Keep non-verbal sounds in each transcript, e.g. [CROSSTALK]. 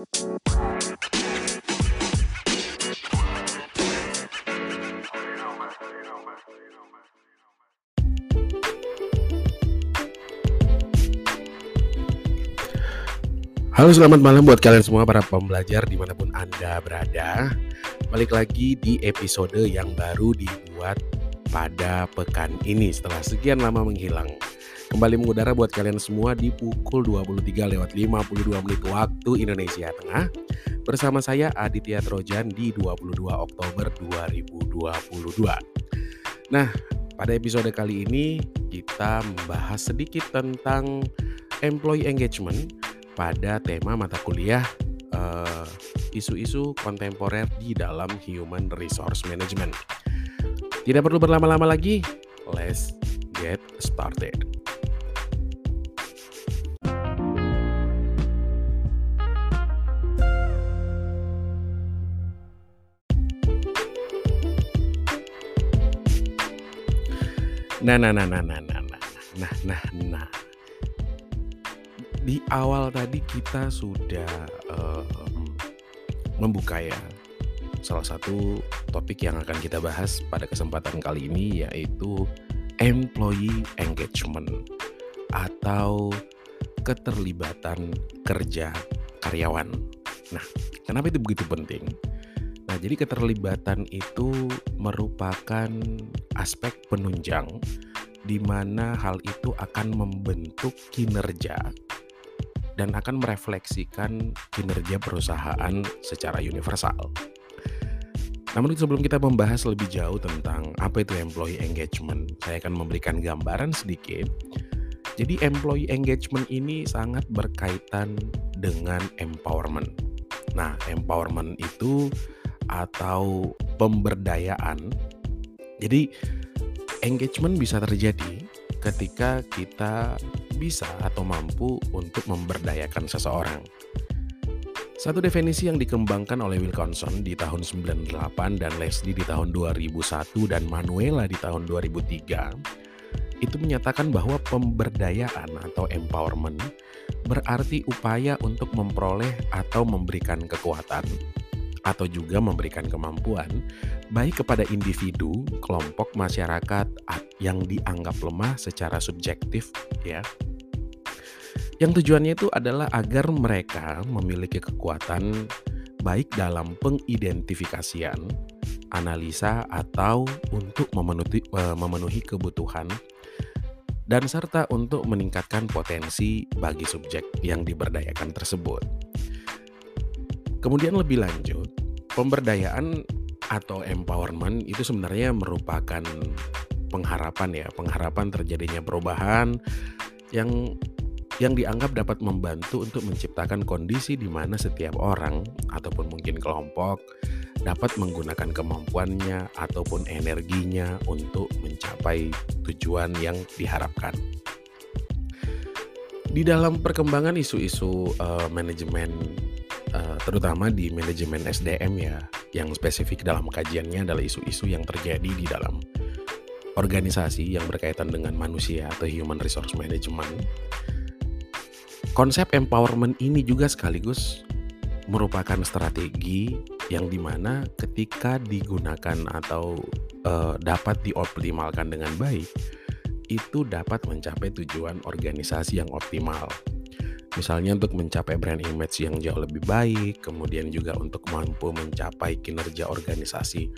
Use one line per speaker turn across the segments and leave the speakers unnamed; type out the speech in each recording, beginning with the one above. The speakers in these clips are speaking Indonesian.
Halo selamat malam buat kalian semua para pembelajar di mana pun Anda berada. Balik lagi di episode yang baru dibuat pada pekan ini setelah sekian lama menghilang Kembali mengudara buat kalian semua di pukul 23 lewat 52 menit waktu Indonesia Tengah Bersama saya Aditya Trojan di 22 Oktober 2022 Nah pada episode kali ini kita membahas sedikit tentang employee engagement pada tema mata kuliah uh, isu-isu kontemporer di dalam human resource management. Tidak perlu berlama-lama lagi, let's get started. Nah, nah, nah, nah, nah, nah, nah, nah, nah, nah di awal tadi kita sudah uh, membuka ya salah satu topik yang akan kita bahas pada kesempatan kali ini yaitu employee engagement atau keterlibatan kerja karyawan. Nah, kenapa itu begitu penting? Nah, jadi keterlibatan itu merupakan aspek penunjang di mana hal itu akan membentuk kinerja dan akan merefleksikan kinerja perusahaan secara universal. Namun sebelum kita membahas lebih jauh tentang apa itu employee engagement, saya akan memberikan gambaran sedikit. Jadi employee engagement ini sangat berkaitan dengan empowerment. Nah, empowerment itu atau pemberdayaan. Jadi engagement bisa terjadi ketika kita bisa atau mampu untuk memberdayakan seseorang. Satu definisi yang dikembangkan oleh Wilkinson di tahun 98 dan Leslie di tahun 2001 dan Manuela di tahun 2003 itu menyatakan bahwa pemberdayaan atau empowerment berarti upaya untuk memperoleh atau memberikan kekuatan atau juga memberikan kemampuan baik kepada individu, kelompok masyarakat yang dianggap lemah secara subjektif ya. Yang tujuannya itu adalah agar mereka memiliki kekuatan baik dalam pengidentifikasian, analisa atau untuk memenuhi, eh, memenuhi kebutuhan dan serta untuk meningkatkan potensi bagi subjek yang diberdayakan tersebut. Kemudian lebih lanjut, pemberdayaan atau empowerment itu sebenarnya merupakan pengharapan ya, pengharapan terjadinya perubahan yang yang dianggap dapat membantu untuk menciptakan kondisi di mana setiap orang ataupun mungkin kelompok dapat menggunakan kemampuannya ataupun energinya untuk mencapai tujuan yang diharapkan. Di dalam perkembangan isu-isu uh, manajemen uh, terutama di manajemen SDM ya, yang spesifik dalam kajiannya adalah isu-isu yang terjadi di dalam organisasi yang berkaitan dengan manusia atau human resource management. Konsep empowerment ini juga sekaligus merupakan strategi yang di mana ketika digunakan atau uh, dapat dioptimalkan dengan baik, itu dapat mencapai tujuan organisasi yang optimal. Misalnya untuk mencapai brand image yang jauh lebih baik, kemudian juga untuk mampu mencapai kinerja organisasi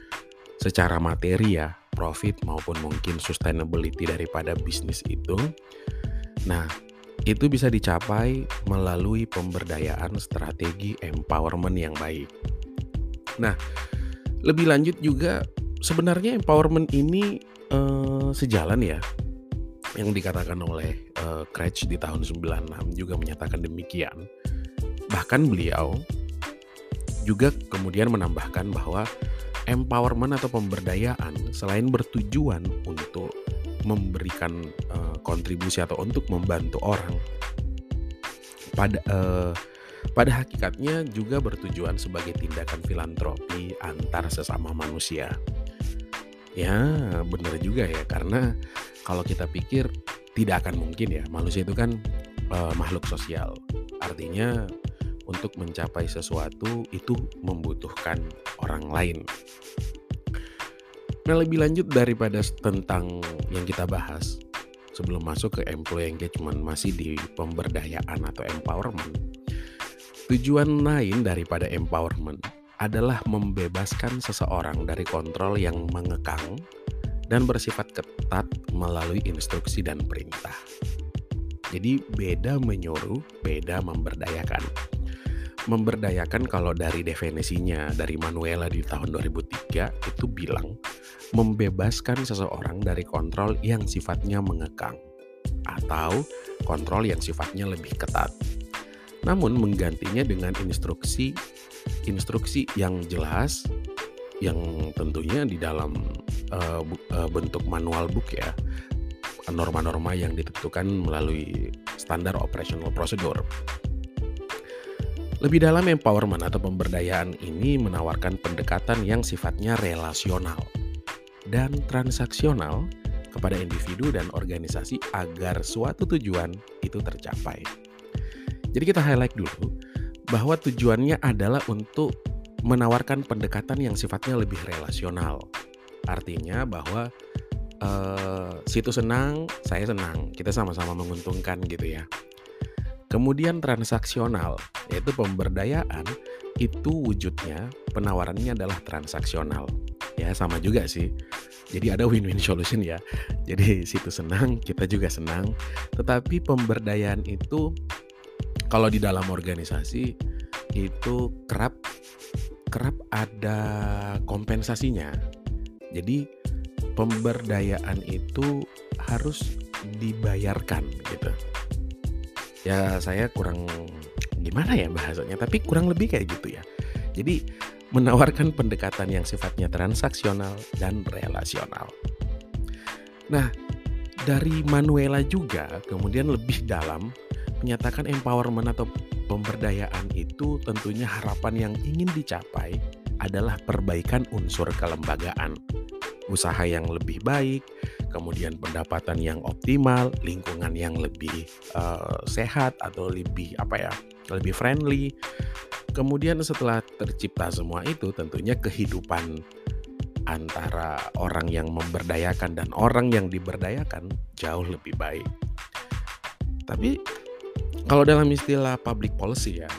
secara materi ya, profit maupun mungkin sustainability daripada bisnis itu. Nah, itu bisa dicapai melalui pemberdayaan strategi empowerment yang baik. Nah, lebih lanjut juga sebenarnya empowerment ini eh, sejalan ya yang dikatakan oleh uh, Cratch di tahun 96 juga menyatakan demikian. Bahkan beliau juga kemudian menambahkan bahwa empowerment atau pemberdayaan selain bertujuan untuk memberikan uh, kontribusi atau untuk membantu orang pada uh, pada hakikatnya juga bertujuan sebagai tindakan filantropi antar sesama manusia. Ya, benar juga ya karena kalau kita pikir tidak akan mungkin ya manusia itu kan uh, makhluk sosial artinya untuk mencapai sesuatu itu membutuhkan orang lain. Nah, lebih lanjut daripada tentang yang kita bahas, sebelum masuk ke employee engagement masih di pemberdayaan atau empowerment. Tujuan lain daripada empowerment adalah membebaskan seseorang dari kontrol yang mengekang dan bersifat ketat melalui instruksi dan perintah. Jadi beda menyuruh, beda memberdayakan. Memberdayakan kalau dari definisinya dari Manuela di tahun 2003 itu bilang membebaskan seseorang dari kontrol yang sifatnya mengekang atau kontrol yang sifatnya lebih ketat. Namun menggantinya dengan instruksi instruksi yang jelas yang tentunya di dalam uh, bentuk manual book ya norma-norma yang ditentukan melalui standar operational procedure. Lebih dalam empowerment atau pemberdayaan ini menawarkan pendekatan yang sifatnya relasional dan transaksional kepada individu dan organisasi agar suatu tujuan itu tercapai. Jadi kita highlight dulu bahwa tujuannya adalah untuk menawarkan pendekatan yang sifatnya lebih relasional. Artinya bahwa uh, situ senang, saya senang, kita sama-sama menguntungkan gitu ya. Kemudian transaksional, yaitu pemberdayaan, itu wujudnya penawarannya adalah transaksional. Ya sama juga sih. Jadi ada win-win solution ya. Jadi situ senang, kita juga senang. Tetapi pemberdayaan itu kalau di dalam organisasi itu kerap kerap ada kompensasinya. Jadi pemberdayaan itu harus dibayarkan gitu. Ya saya kurang gimana ya bahasanya, tapi kurang lebih kayak gitu ya. Jadi menawarkan pendekatan yang sifatnya transaksional dan relasional. Nah, dari Manuela juga kemudian lebih dalam menyatakan empowerment atau pemberdayaan itu tentunya harapan yang ingin dicapai adalah perbaikan unsur kelembagaan, usaha yang lebih baik, kemudian pendapatan yang optimal, lingkungan yang lebih uh, sehat atau lebih apa ya, lebih friendly, Kemudian setelah tercipta semua itu tentunya kehidupan antara orang yang memberdayakan dan orang yang diberdayakan jauh lebih baik. Tapi kalau dalam istilah public policy ya,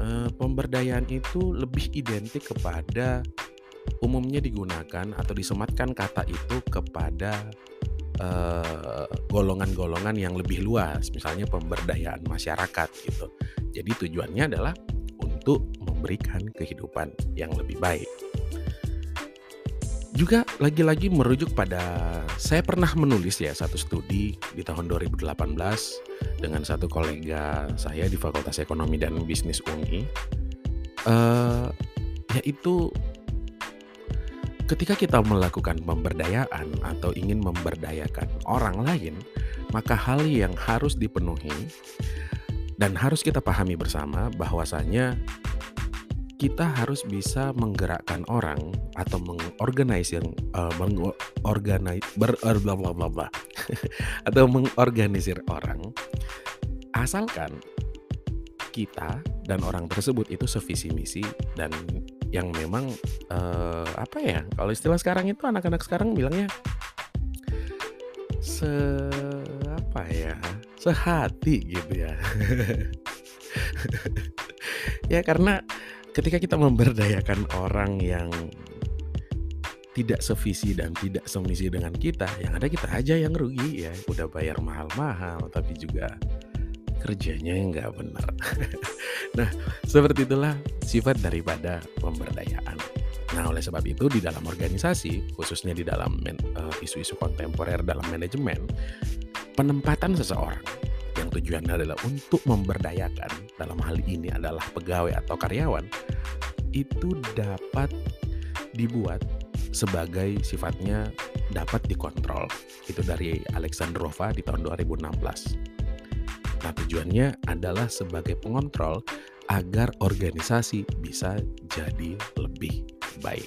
eh, pemberdayaan itu lebih identik kepada umumnya digunakan atau disematkan kata itu kepada eh, golongan-golongan yang lebih luas, misalnya pemberdayaan masyarakat gitu. Jadi tujuannya adalah untuk memberikan kehidupan yang lebih baik. Juga lagi-lagi merujuk pada saya pernah menulis ya satu studi di tahun 2018 dengan satu kolega saya di Fakultas Ekonomi dan Bisnis UI, uh, yaitu ketika kita melakukan pemberdayaan atau ingin memberdayakan orang lain, maka hal yang harus dipenuhi dan harus kita pahami bersama bahwasanya kita harus bisa menggerakkan orang atau mengorganisir uh, mengorganisir ber uh, bla bla bla bla [LAUGHS] atau mengorganisir orang asalkan kita dan orang tersebut itu sevisi misi dan yang memang uh, apa ya kalau istilah sekarang itu anak-anak sekarang bilangnya se apa ya sehati gitu ya. [LAUGHS] ya karena ketika kita memberdayakan orang yang tidak sevisi dan tidak semisi dengan kita, yang ada kita aja yang rugi ya. Udah bayar mahal-mahal tapi juga kerjanya nggak benar. [LAUGHS] nah, seperti itulah sifat daripada pemberdayaan. Nah, oleh sebab itu di dalam organisasi, khususnya di dalam eh, isu-isu kontemporer dalam manajemen, penempatan seseorang yang tujuannya adalah untuk memberdayakan dalam hal ini adalah pegawai atau karyawan itu dapat dibuat sebagai sifatnya dapat dikontrol. Itu dari Alexandrova di tahun 2016 nah tujuannya adalah sebagai pengontrol agar organisasi bisa jadi lebih baik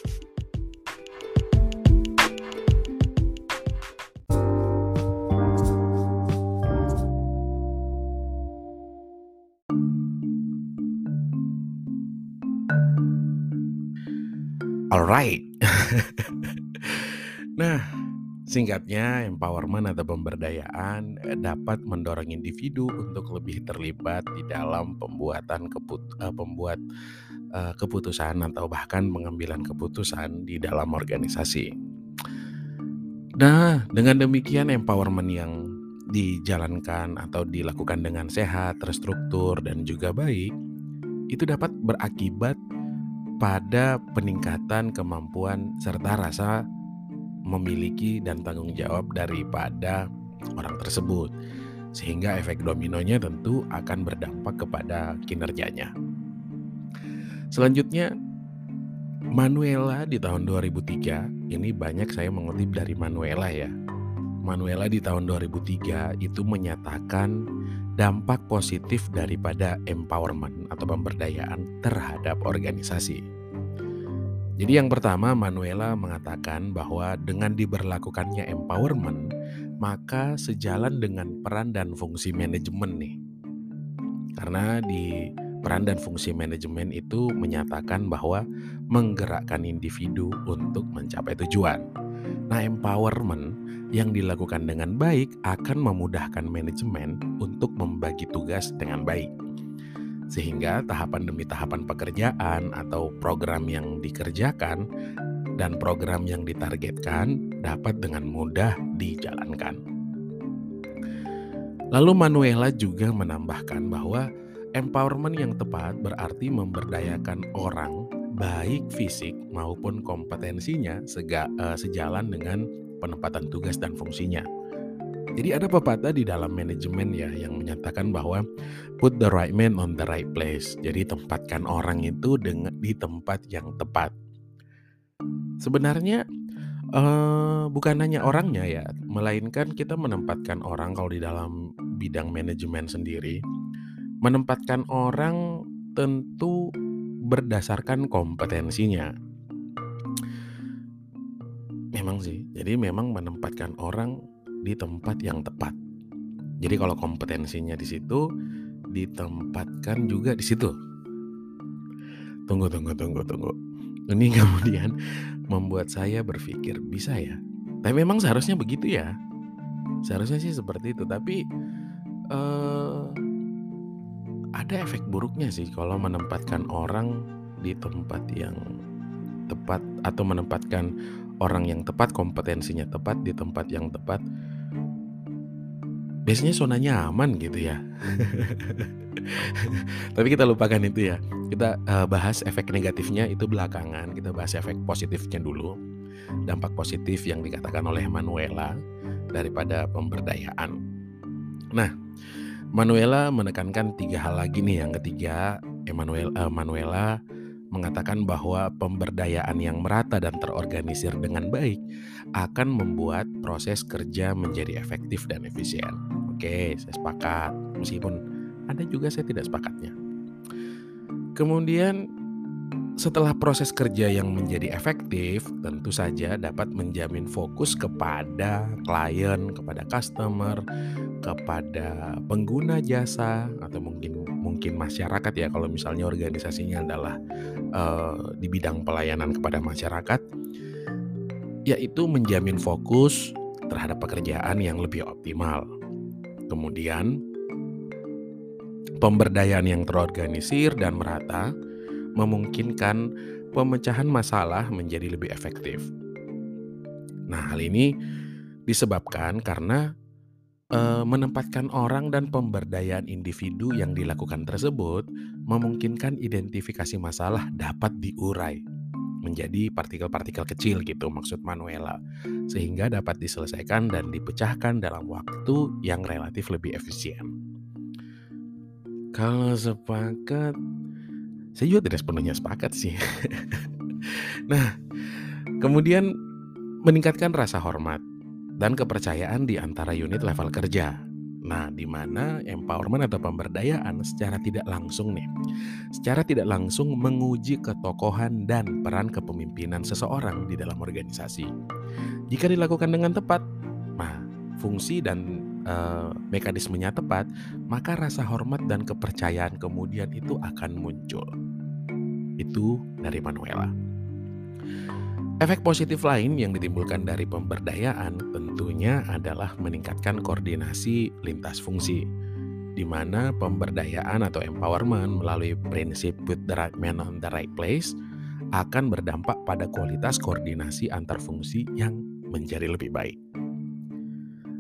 Alright. [LAUGHS] nah, singkatnya empowerment atau pemberdayaan eh, dapat mendorong individu untuk lebih terlibat di dalam pembuatan keput uh, pembuat uh, keputusan atau bahkan pengambilan keputusan di dalam organisasi. Nah, dengan demikian empowerment yang dijalankan atau dilakukan dengan sehat, terstruktur dan juga baik itu dapat berakibat pada peningkatan kemampuan serta rasa memiliki dan tanggung jawab daripada orang tersebut. Sehingga efek dominonya tentu akan berdampak kepada kinerjanya. Selanjutnya, Manuela di tahun 2003, ini banyak saya mengutip dari Manuela ya. Manuela di tahun 2003 itu menyatakan dampak positif daripada empowerment atau pemberdayaan terhadap organisasi. Jadi yang pertama Manuela mengatakan bahwa dengan diberlakukannya empowerment maka sejalan dengan peran dan fungsi manajemen nih. Karena di peran dan fungsi manajemen itu menyatakan bahwa menggerakkan individu untuk mencapai tujuan. Nah, empowerment yang dilakukan dengan baik akan memudahkan manajemen untuk membagi tugas dengan baik. Sehingga tahapan demi tahapan pekerjaan atau program yang dikerjakan dan program yang ditargetkan dapat dengan mudah dijalankan. Lalu Manuela juga menambahkan bahwa empowerment yang tepat berarti memberdayakan orang baik fisik maupun kompetensinya sega, uh, sejalan dengan penempatan tugas dan fungsinya. Jadi ada pepatah di dalam manajemen ya yang menyatakan bahwa put the right man on the right place. Jadi tempatkan orang itu dengan di tempat yang tepat. Sebenarnya uh, bukan hanya orangnya ya, melainkan kita menempatkan orang kalau di dalam bidang manajemen sendiri, menempatkan orang tentu berdasarkan kompetensinya. Memang sih, jadi memang menempatkan orang di tempat yang tepat. Jadi kalau kompetensinya di situ, ditempatkan juga di situ. Tunggu, tunggu, tunggu, tunggu. Ini [LAUGHS] kemudian membuat saya berpikir, bisa ya? Tapi memang seharusnya begitu ya. Seharusnya sih seperti itu, tapi uh, ada efek buruknya sih kalau menempatkan orang di tempat yang tepat atau menempatkan orang yang tepat kompetensinya tepat di tempat yang tepat. Biasanya zona nyaman gitu ya. [LAUGHS] Tapi kita lupakan itu ya. Kita uh, bahas efek negatifnya itu belakangan. Kita bahas efek positifnya dulu. Dampak positif yang dikatakan oleh Manuela daripada pemberdayaan. Nah Manuela menekankan tiga hal lagi nih. Yang ketiga, Emmanuel uh, Manuela mengatakan bahwa pemberdayaan yang merata dan terorganisir dengan baik akan membuat proses kerja menjadi efektif dan efisien. Oke, saya sepakat. Meskipun ada juga saya tidak sepakatnya. Kemudian setelah proses kerja yang menjadi efektif, tentu saja dapat menjamin fokus kepada klien, kepada customer, kepada pengguna jasa atau mungkin mungkin masyarakat ya kalau misalnya organisasinya adalah uh, di bidang pelayanan kepada masyarakat, yaitu menjamin fokus terhadap pekerjaan yang lebih optimal. Kemudian pemberdayaan yang terorganisir dan merata memungkinkan pemecahan masalah menjadi lebih efektif. Nah, hal ini disebabkan karena e, menempatkan orang dan pemberdayaan individu yang dilakukan tersebut memungkinkan identifikasi masalah dapat diurai menjadi partikel-partikel kecil gitu maksud Manuela sehingga dapat diselesaikan dan dipecahkan dalam waktu yang relatif lebih efisien. Kalau sepakat saya juga tidak sepenuhnya sepakat sih. nah, kemudian meningkatkan rasa hormat dan kepercayaan di antara unit level kerja. Nah, di mana empowerment atau pemberdayaan secara tidak langsung nih, secara tidak langsung menguji ketokohan dan peran kepemimpinan seseorang di dalam organisasi. Jika dilakukan dengan tepat, nah, fungsi dan uh, mekanismenya tepat, maka rasa hormat dan kepercayaan kemudian itu akan muncul. Itu dari Manuela. Efek positif lain yang ditimbulkan dari pemberdayaan tentunya adalah meningkatkan koordinasi lintas fungsi, di mana pemberdayaan atau empowerment melalui prinsip put the right man on the right place akan berdampak pada kualitas koordinasi antar fungsi yang menjadi lebih baik.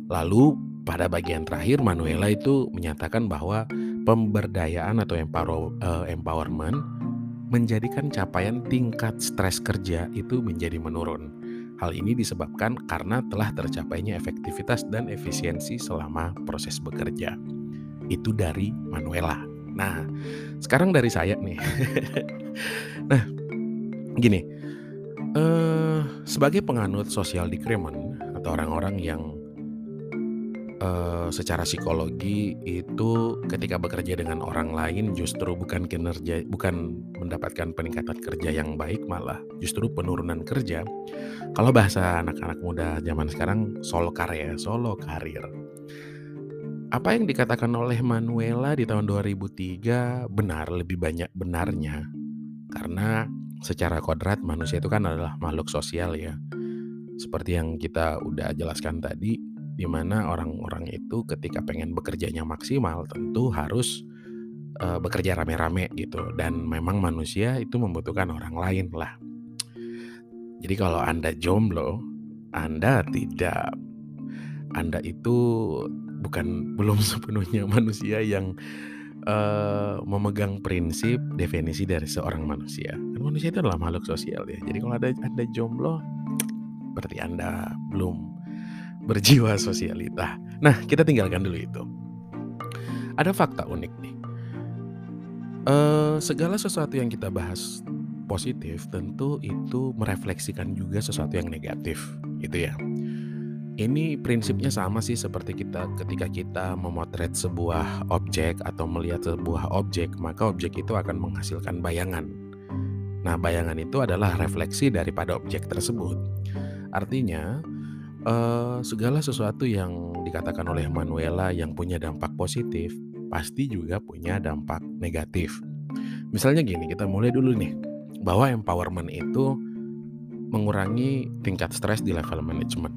Lalu pada bagian terakhir Manuela itu menyatakan bahwa pemberdayaan atau eh, empowerment menjadikan capaian tingkat stres kerja itu menjadi menurun. Hal ini disebabkan karena telah tercapainya efektivitas dan efisiensi selama proses bekerja. Itu dari Manuela. Nah, sekarang dari saya nih. [LAUGHS] nah, gini, uh, sebagai penganut social decrement atau orang-orang yang uh, secara psikologi itu ketika bekerja dengan orang lain justru bukan kinerja bukan mendapatkan peningkatan kerja yang baik malah justru penurunan kerja. Kalau bahasa anak-anak muda zaman sekarang solo karya, solo karir. Apa yang dikatakan oleh Manuela di tahun 2003 benar lebih banyak benarnya. Karena secara kodrat manusia itu kan adalah makhluk sosial ya. Seperti yang kita udah jelaskan tadi, di mana orang-orang itu ketika pengen bekerjanya maksimal tentu harus uh, bekerja rame-rame gitu dan memang manusia itu membutuhkan orang lain lah. Jadi kalau Anda jomblo, Anda tidak Anda itu bukan [LAUGHS] belum sepenuhnya manusia yang uh, memegang prinsip definisi dari seorang manusia. Kan manusia itu adalah makhluk sosial ya. Jadi kalau ada Anda jomblo berarti Anda belum berjiwa sosialita. Nah, kita tinggalkan dulu itu. Ada fakta unik nih. Uh, segala sesuatu yang kita bahas positif tentu itu merefleksikan juga sesuatu yang negatif, gitu ya. Ini prinsipnya sama sih seperti kita ketika kita memotret sebuah objek atau melihat sebuah objek, maka objek itu akan menghasilkan bayangan. Nah, bayangan itu adalah refleksi daripada objek tersebut. Artinya, Uh, segala sesuatu yang dikatakan oleh Manuela yang punya dampak positif, pasti juga punya dampak negatif. Misalnya gini, kita mulai dulu nih, bahwa empowerment itu mengurangi tingkat stres di level manajemen.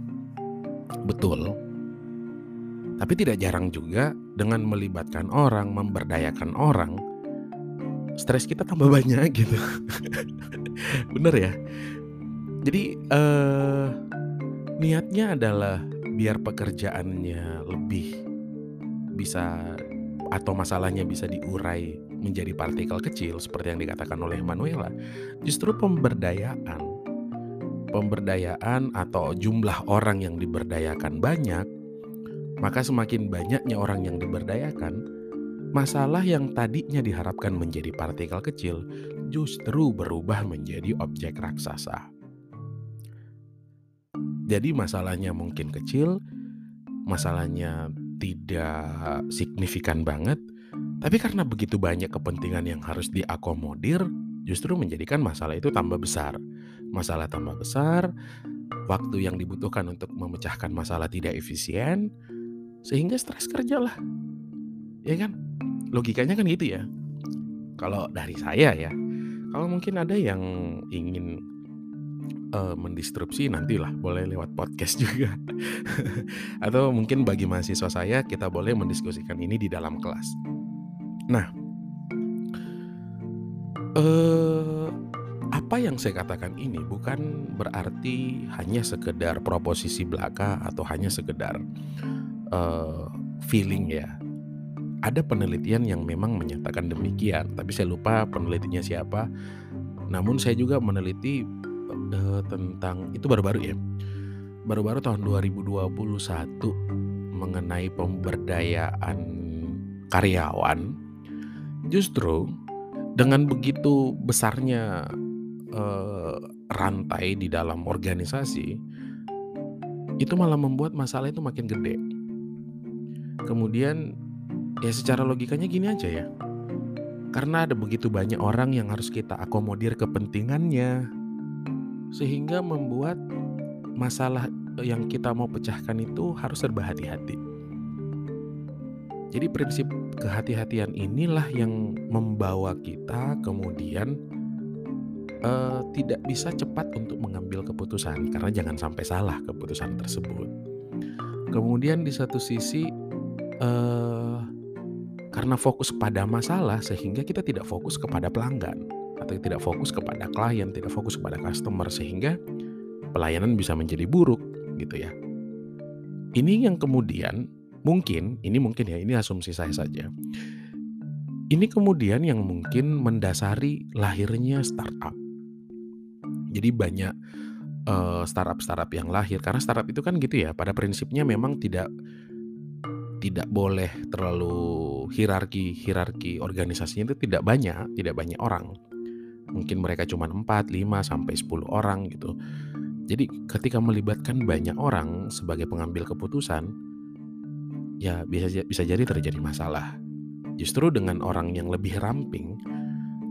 Betul. Tapi tidak jarang juga dengan melibatkan orang, memberdayakan orang, stres kita tambah [LAUGHS] banyak gitu. Bener ya? Jadi uh, niatnya adalah biar pekerjaannya lebih bisa atau masalahnya bisa diurai menjadi partikel kecil seperti yang dikatakan oleh Manuela. Justru pemberdayaan pemberdayaan atau jumlah orang yang diberdayakan banyak, maka semakin banyaknya orang yang diberdayakan, masalah yang tadinya diharapkan menjadi partikel kecil justru berubah menjadi objek raksasa. Jadi masalahnya mungkin kecil, masalahnya tidak signifikan banget, tapi karena begitu banyak kepentingan yang harus diakomodir, justru menjadikan masalah itu tambah besar. Masalah tambah besar, waktu yang dibutuhkan untuk memecahkan masalah tidak efisien, sehingga stres kerja lah. Ya kan? Logikanya kan gitu ya. Kalau dari saya ya, kalau mungkin ada yang ingin uh, mendistrupsi nantilah boleh lewat podcast [LAUGHS] juga atau mungkin bagi mahasiswa saya kita boleh mendiskusikan ini di dalam kelas. Nah, uh, apa yang saya katakan ini bukan berarti hanya sekedar proposisi belaka atau hanya sekedar uh, feeling ya. Ada penelitian yang memang menyatakan demikian, tapi saya lupa penelitinya siapa. Namun saya juga meneliti uh, tentang itu baru-baru ya. Baru-baru tahun 2021 mengenai pemberdayaan karyawan. Justru dengan begitu besarnya uh, rantai di dalam organisasi itu malah membuat masalah itu makin gede. Kemudian ya secara logikanya gini aja ya. Karena ada begitu banyak orang yang harus kita akomodir kepentingannya, sehingga membuat masalah yang kita mau pecahkan itu harus serba hati-hati. Jadi prinsip kehati-hatian inilah yang membawa kita kemudian uh, tidak bisa cepat untuk mengambil keputusan karena jangan sampai salah keputusan tersebut. Kemudian di satu sisi uh, karena fokus pada masalah sehingga kita tidak fokus kepada pelanggan atau tidak fokus kepada klien, tidak fokus kepada customer sehingga pelayanan bisa menjadi buruk gitu ya. Ini yang kemudian mungkin, ini mungkin ya, ini asumsi saya saja. Ini kemudian yang mungkin mendasari lahirnya startup. Jadi banyak uh, startup-startup yang lahir karena startup itu kan gitu ya, pada prinsipnya memang tidak tidak boleh terlalu hierarki hierarki organisasinya itu tidak banyak, tidak banyak orang. Mungkin mereka cuma 4, 5 sampai 10 orang gitu. Jadi ketika melibatkan banyak orang sebagai pengambil keputusan, ya bisa bisa jadi terjadi masalah. Justru dengan orang yang lebih ramping,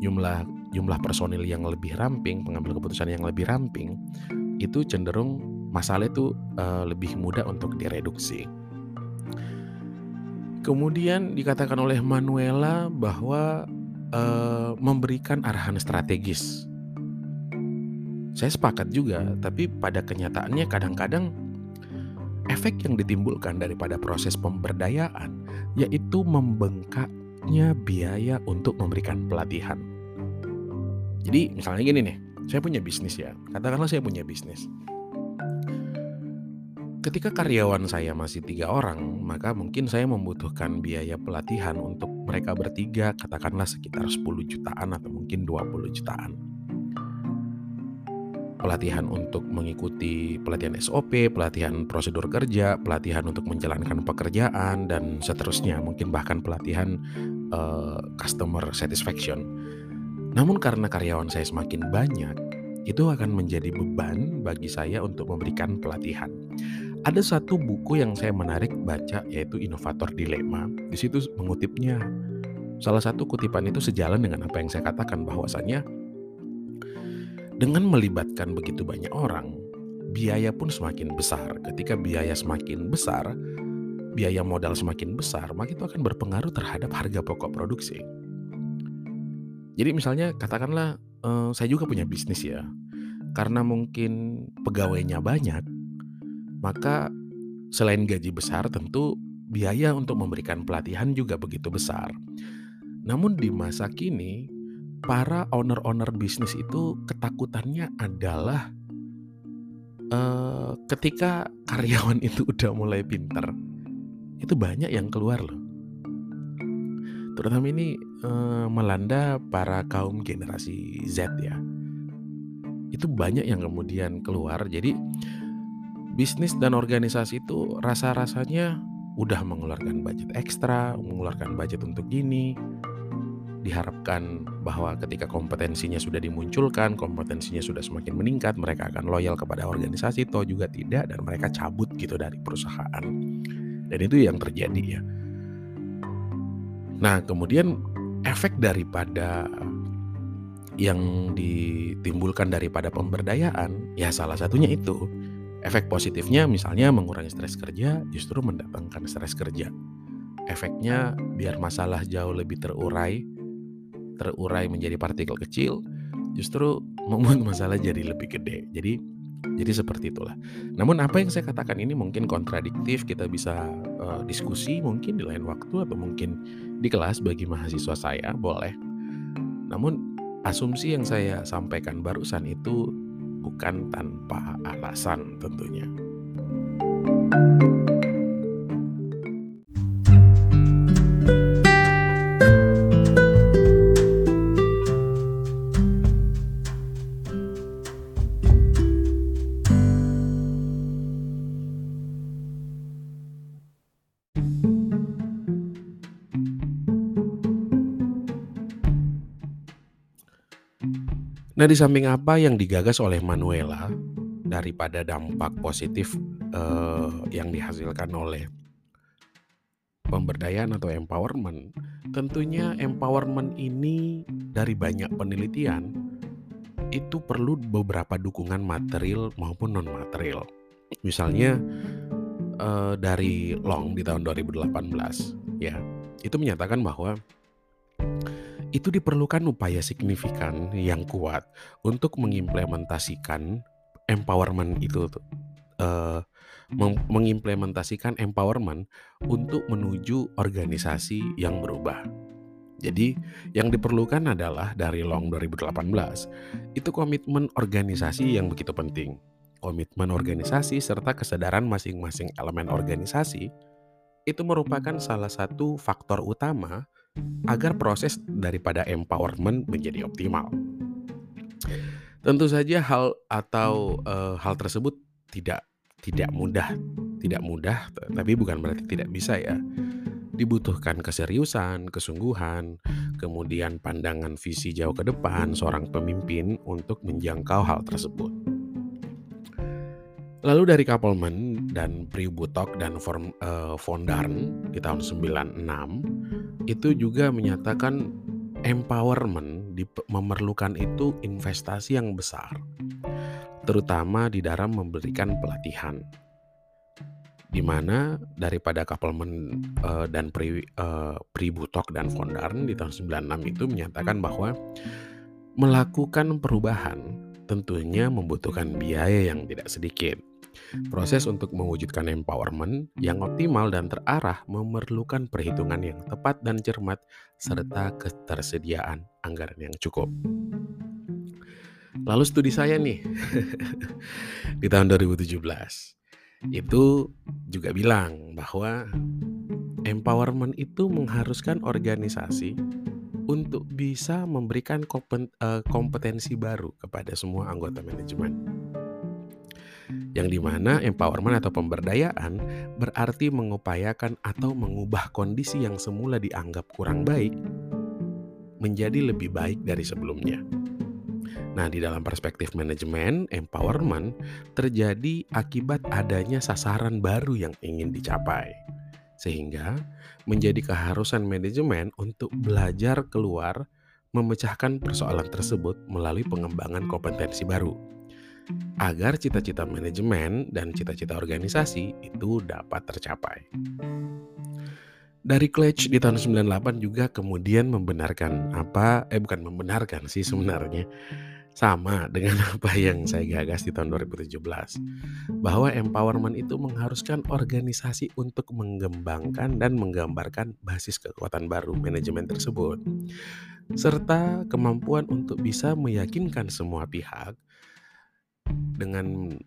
jumlah jumlah personil yang lebih ramping, pengambil keputusan yang lebih ramping, itu cenderung masalah itu uh, lebih mudah untuk direduksi. Kemudian dikatakan oleh Manuela bahwa uh, memberikan arahan strategis saya sepakat juga, tapi pada kenyataannya kadang-kadang efek yang ditimbulkan daripada proses pemberdayaan yaitu membengkaknya biaya untuk memberikan pelatihan. Jadi misalnya gini nih, saya punya bisnis ya, katakanlah saya punya bisnis. Ketika karyawan saya masih tiga orang, maka mungkin saya membutuhkan biaya pelatihan untuk mereka bertiga, katakanlah sekitar 10 jutaan atau mungkin 20 jutaan pelatihan untuk mengikuti pelatihan SOP, pelatihan prosedur kerja, pelatihan untuk menjalankan pekerjaan dan seterusnya, mungkin bahkan pelatihan uh, customer satisfaction. Namun karena karyawan saya semakin banyak, itu akan menjadi beban bagi saya untuk memberikan pelatihan. Ada satu buku yang saya menarik baca yaitu Inovator Dilema. Di situ mengutipnya salah satu kutipan itu sejalan dengan apa yang saya katakan bahwasanya dengan melibatkan begitu banyak orang, biaya pun semakin besar. Ketika biaya semakin besar, biaya modal semakin besar, maka itu akan berpengaruh terhadap harga pokok produksi. Jadi misalnya katakanlah uh, saya juga punya bisnis ya. Karena mungkin pegawainya banyak, maka selain gaji besar tentu biaya untuk memberikan pelatihan juga begitu besar. Namun di masa kini para owner-owner bisnis itu ketakutannya adalah uh, ketika karyawan [LAUGHS] itu udah mulai pinter, itu banyak yang keluar loh. Terutama ini uh, melanda para kaum generasi Z ya. Itu banyak yang kemudian keluar. Jadi bisnis dan organisasi itu rasa-rasanya udah mengeluarkan budget ekstra, mengeluarkan budget untuk gini, diharapkan bahwa ketika kompetensinya sudah dimunculkan, kompetensinya sudah semakin meningkat, mereka akan loyal kepada organisasi, toh juga tidak, dan mereka cabut gitu dari perusahaan. Dan itu yang terjadi ya. Nah, kemudian efek daripada yang ditimbulkan daripada pemberdayaan, ya salah satunya itu. Efek positifnya misalnya mengurangi stres kerja, justru mendatangkan stres kerja. Efeknya biar masalah jauh lebih terurai, terurai menjadi partikel kecil justru membuat [LAUGHS] masalah jadi lebih gede. Jadi jadi seperti itulah. Namun apa yang saya katakan ini mungkin kontradiktif, kita bisa uh, diskusi mungkin di lain waktu atau mungkin di kelas bagi mahasiswa saya, boleh. Namun asumsi yang saya sampaikan barusan itu bukan tanpa alasan tentunya. Nah, di samping apa yang digagas oleh Manuela daripada dampak positif uh, yang dihasilkan oleh pemberdayaan atau empowerment, tentunya empowerment ini dari banyak penelitian itu perlu beberapa dukungan material maupun non material. Misalnya uh, dari Long di tahun 2018 ya, itu menyatakan bahwa itu diperlukan upaya signifikan yang kuat untuk mengimplementasikan empowerment itu. Uh, mengimplementasikan empowerment untuk menuju organisasi yang berubah. Jadi, yang diperlukan adalah dari Long 2018 itu komitmen organisasi yang begitu penting. Komitmen organisasi serta kesadaran masing-masing elemen organisasi itu merupakan salah satu faktor utama agar proses daripada empowerment menjadi optimal. Tentu saja hal atau uh, hal tersebut tidak tidak mudah, tidak mudah, tapi bukan berarti tidak bisa ya. Dibutuhkan keseriusan, kesungguhan, kemudian pandangan visi jauh ke depan seorang pemimpin untuk menjangkau hal tersebut. Lalu dari Kapolman dan Pributok dan Form, uh, Fondarn di tahun 96 itu juga menyatakan empowerment memerlukan itu investasi yang besar terutama di dalam memberikan pelatihan. Di mana daripada Kapolmen uh, dan Pri, uh, Pributok dan Fondarn di tahun 96 itu menyatakan bahwa melakukan perubahan tentunya membutuhkan biaya yang tidak sedikit Proses untuk mewujudkan empowerment yang optimal dan terarah memerlukan perhitungan yang tepat dan cermat serta ketersediaan anggaran yang cukup. Lalu studi saya nih [LAUGHS] di tahun 2017 itu juga bilang bahwa empowerment itu mengharuskan organisasi untuk bisa memberikan eh, kompetensi baru kepada semua anggota manajemen yang di mana empowerment atau pemberdayaan berarti mengupayakan atau mengubah kondisi yang semula dianggap kurang baik menjadi lebih baik dari sebelumnya. Nah, di dalam perspektif manajemen, empowerment terjadi akibat adanya sasaran baru yang ingin dicapai. Sehingga menjadi keharusan manajemen untuk belajar keluar memecahkan persoalan tersebut melalui pengembangan kompetensi baru agar cita-cita manajemen dan cita-cita organisasi itu dapat tercapai. Dari Clutch di tahun 98 juga kemudian membenarkan apa eh bukan membenarkan sih sebenarnya sama dengan [LAUGHS] apa yang saya gagas di tahun 2017 bahwa empowerment itu mengharuskan organisasi untuk mengembangkan dan menggambarkan basis kekuatan baru manajemen tersebut serta kemampuan untuk bisa meyakinkan semua pihak dengan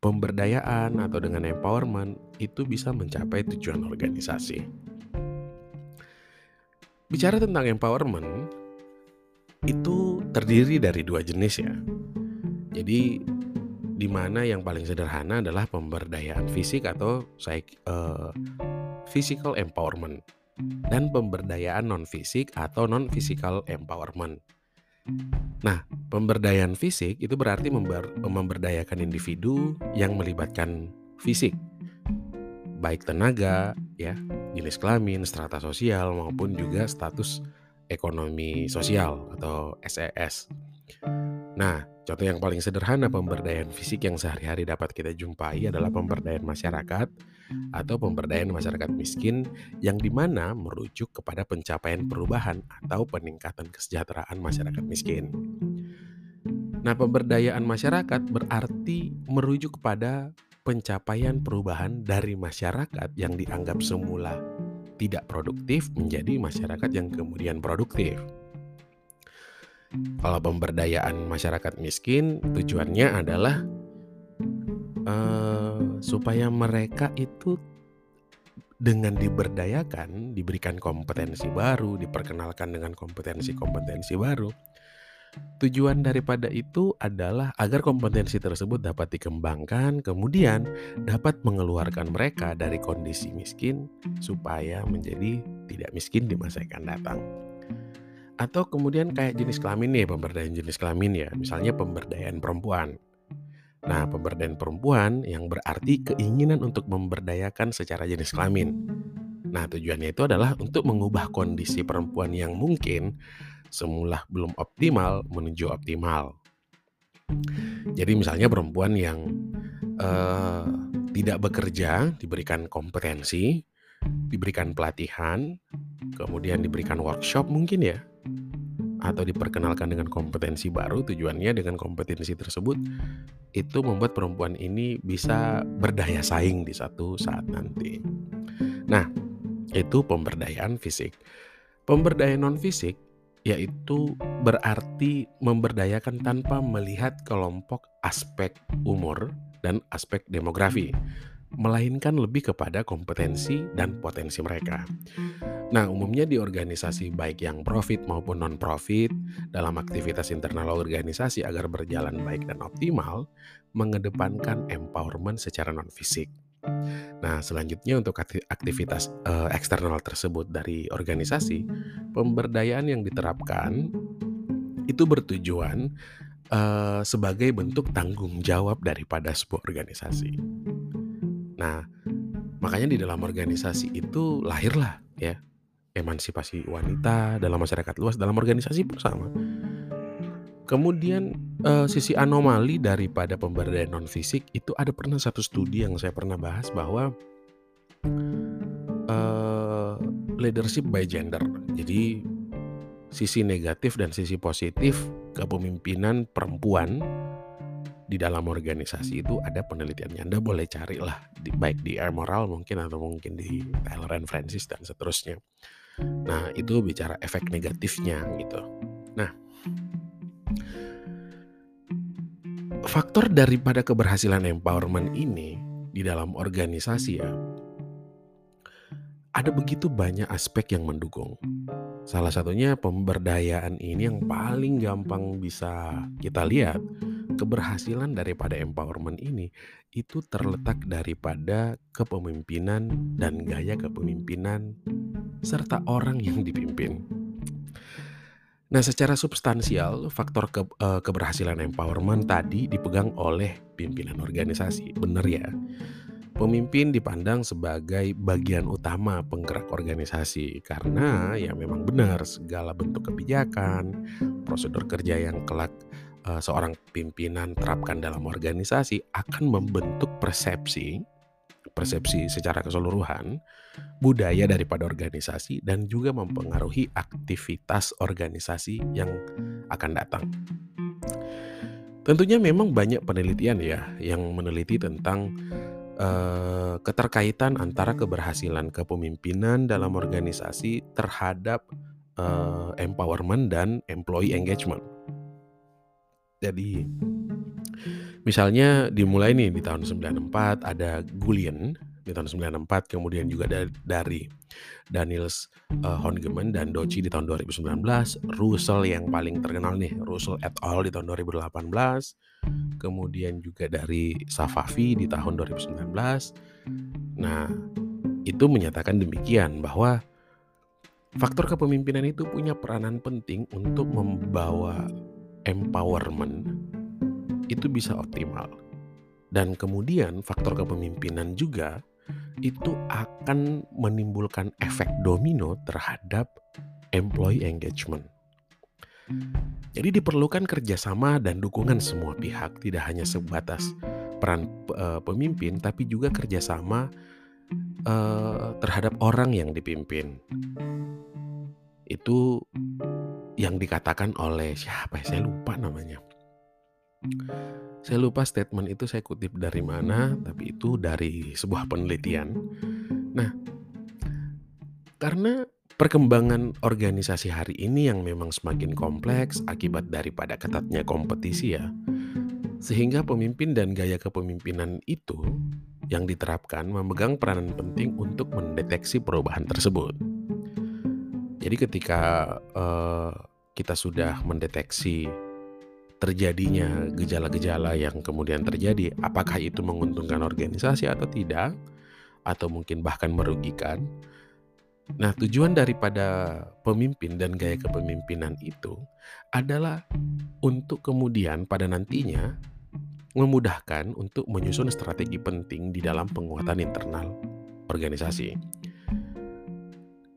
pemberdayaan atau dengan empowerment itu bisa mencapai tujuan organisasi. Bicara tentang empowerment itu terdiri dari dua jenis ya. Jadi di mana yang paling sederhana adalah pemberdayaan fisik atau psych, uh, physical empowerment dan pemberdayaan non fisik atau non physical empowerment. Nah, pemberdayaan fisik itu berarti member, memberdayakan individu yang melibatkan fisik, baik tenaga, ya, jenis kelamin, strata sosial maupun juga status ekonomi sosial atau SES. Nah, contoh yang paling sederhana pemberdayaan fisik yang sehari-hari dapat kita jumpai adalah pemberdayaan masyarakat atau pemberdayaan masyarakat miskin yang di mana merujuk kepada pencapaian perubahan atau peningkatan kesejahteraan masyarakat miskin. Nah, pemberdayaan masyarakat berarti merujuk kepada pencapaian perubahan dari masyarakat yang dianggap semula tidak produktif menjadi masyarakat yang kemudian produktif. Kalau pemberdayaan masyarakat miskin tujuannya adalah uh, supaya mereka itu dengan diberdayakan, diberikan kompetensi baru, diperkenalkan dengan kompetensi-kompetensi baru. Tujuan daripada itu adalah agar kompetensi tersebut dapat dikembangkan, kemudian dapat mengeluarkan mereka dari kondisi miskin supaya menjadi tidak miskin di masa yang akan datang. Atau kemudian kayak jenis kelamin nih, pemberdayaan jenis kelamin ya, misalnya pemberdayaan perempuan. Nah, pemberdayaan perempuan yang berarti keinginan untuk memberdayakan secara jenis kelamin. Nah, tujuannya itu adalah untuk mengubah kondisi perempuan yang mungkin semula belum optimal menuju optimal. Jadi misalnya perempuan yang uh, tidak bekerja diberikan kompetensi, diberikan pelatihan, kemudian diberikan workshop mungkin ya, atau diperkenalkan dengan kompetensi baru, tujuannya dengan kompetensi tersebut itu membuat perempuan ini bisa berdaya saing di satu saat nanti. Nah, itu pemberdayaan fisik. Pemberdayaan non-fisik yaitu berarti memberdayakan tanpa melihat kelompok aspek umur dan aspek demografi, melainkan lebih kepada kompetensi dan potensi mereka. Nah, umumnya di organisasi baik yang profit maupun non-profit dalam aktivitas internal organisasi agar berjalan baik dan optimal, mengedepankan empowerment secara non-fisik. Nah, selanjutnya untuk aktivitas uh, eksternal tersebut dari organisasi, pemberdayaan yang diterapkan itu bertujuan uh, sebagai bentuk tanggung jawab daripada sebuah organisasi. Nah, makanya di dalam organisasi itu lahirlah ya emansipasi wanita dalam masyarakat luas dalam organisasi pun sama. Kemudian uh, sisi anomali daripada pemberdayaan non fisik itu ada pernah satu studi yang saya pernah bahas bahwa uh, leadership by gender. Jadi sisi negatif dan sisi positif kepemimpinan perempuan di dalam organisasi itu ada penelitiannya. Anda boleh carilah di, baik di Air Moral mungkin atau mungkin di Taylor and Francis dan seterusnya. Nah, itu bicara efek negatifnya gitu. Nah, faktor daripada keberhasilan empowerment ini di dalam organisasi ya, ada begitu banyak aspek yang mendukung. Salah satunya pemberdayaan ini yang paling gampang bisa kita lihat keberhasilan daripada empowerment ini itu terletak daripada kepemimpinan dan gaya kepemimpinan serta orang yang dipimpin. Nah, secara substansial, faktor ke, uh, keberhasilan empowerment tadi dipegang oleh pimpinan organisasi. Benar ya? Pemimpin dipandang sebagai bagian utama penggerak organisasi karena ya memang benar segala bentuk kebijakan, prosedur kerja yang kelak uh, seorang pimpinan terapkan dalam organisasi akan membentuk persepsi persepsi secara keseluruhan, budaya daripada organisasi, dan juga mempengaruhi aktivitas organisasi yang akan datang. Tentunya memang banyak penelitian ya yang meneliti tentang uh, keterkaitan antara keberhasilan kepemimpinan dalam organisasi terhadap uh, empowerment dan employee engagement. Jadi Misalnya dimulai nih di tahun 94 ada Gulian di tahun 94 kemudian juga dari, dari Daniels uh, Hongeman dan Doci di tahun 2019 Russell yang paling terkenal nih Russell et al. di tahun 2018 kemudian juga dari Safavi di tahun 2019 nah itu menyatakan demikian bahwa faktor kepemimpinan itu punya peranan penting untuk membawa empowerment itu bisa optimal. Dan kemudian faktor kepemimpinan juga itu akan menimbulkan efek domino terhadap employee engagement. Jadi diperlukan kerjasama dan dukungan semua pihak, tidak hanya sebatas peran uh, pemimpin, tapi juga kerjasama uh, terhadap orang yang dipimpin. Itu yang dikatakan oleh siapa? Ya? Saya lupa namanya. Saya lupa statement itu saya kutip dari mana, tapi itu dari sebuah penelitian. Nah, karena perkembangan organisasi hari ini yang memang semakin kompleks akibat daripada ketatnya kompetisi ya, sehingga pemimpin dan gaya kepemimpinan itu yang diterapkan memegang peranan penting untuk mendeteksi perubahan tersebut. Jadi ketika uh, kita sudah mendeteksi terjadinya gejala-gejala yang kemudian terjadi, apakah itu menguntungkan organisasi atau tidak, atau mungkin bahkan merugikan. Nah, tujuan daripada pemimpin dan gaya kepemimpinan itu adalah untuk kemudian pada nantinya memudahkan untuk menyusun strategi penting di dalam penguatan internal organisasi.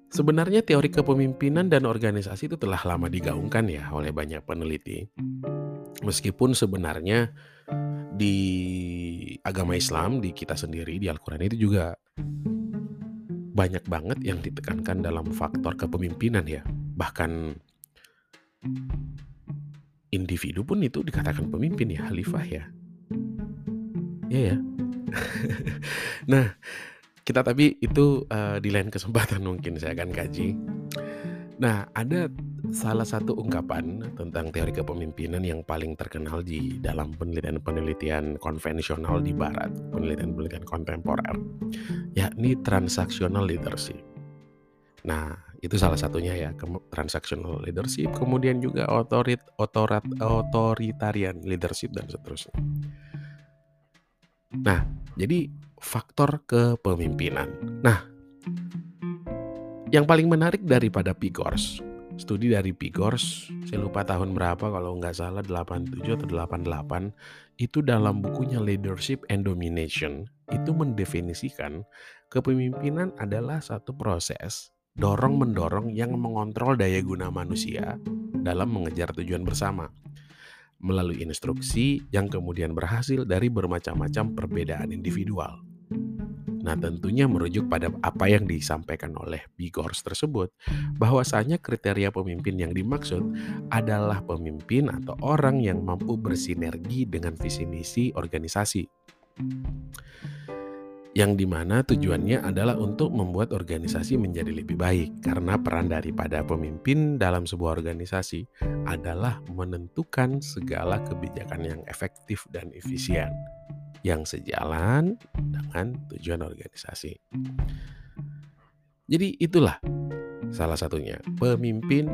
Sebenarnya teori kepemimpinan dan organisasi itu telah lama digaungkan ya oleh banyak peneliti. Meskipun sebenarnya di agama Islam, di kita sendiri, di Al-Quran itu juga banyak banget yang ditekankan dalam faktor kepemimpinan ya. Bahkan individu pun itu dikatakan pemimpin ya, khalifah ya. Iya ya. [LAUGHS] Nah, kita tapi itu, eee, di lain kesempatan mungkin saya akan kaji. Nah, ada salah satu ungkapan tentang teori kepemimpinan yang paling terkenal di dalam penelitian-penelitian konvensional di barat, penelitian-penelitian kontemporer, yakni transactional leadership. Nah, itu salah satunya ya, transactional leadership, kemudian juga otorit otorat authoritarian leadership dan seterusnya. Nah, jadi faktor kepemimpinan. Nah yang paling menarik daripada Pigors, studi dari Pigors, saya lupa tahun berapa kalau nggak salah 87 atau 88, itu dalam bukunya Leadership and Domination, itu mendefinisikan kepemimpinan adalah satu proses dorong-mendorong yang mengontrol daya guna manusia dalam mengejar tujuan bersama melalui instruksi yang kemudian berhasil dari bermacam-macam perbedaan individual. Nah, tentunya merujuk pada apa yang disampaikan oleh Bigors tersebut, bahwasanya kriteria pemimpin yang dimaksud adalah pemimpin atau orang yang mampu bersinergi dengan visi misi organisasi. Yang di mana tujuannya adalah untuk membuat organisasi menjadi lebih baik, karena peran daripada pemimpin dalam sebuah organisasi adalah menentukan segala kebijakan yang efektif dan efisien yang sejalan dengan tujuan organisasi. Jadi itulah salah satunya pemimpin,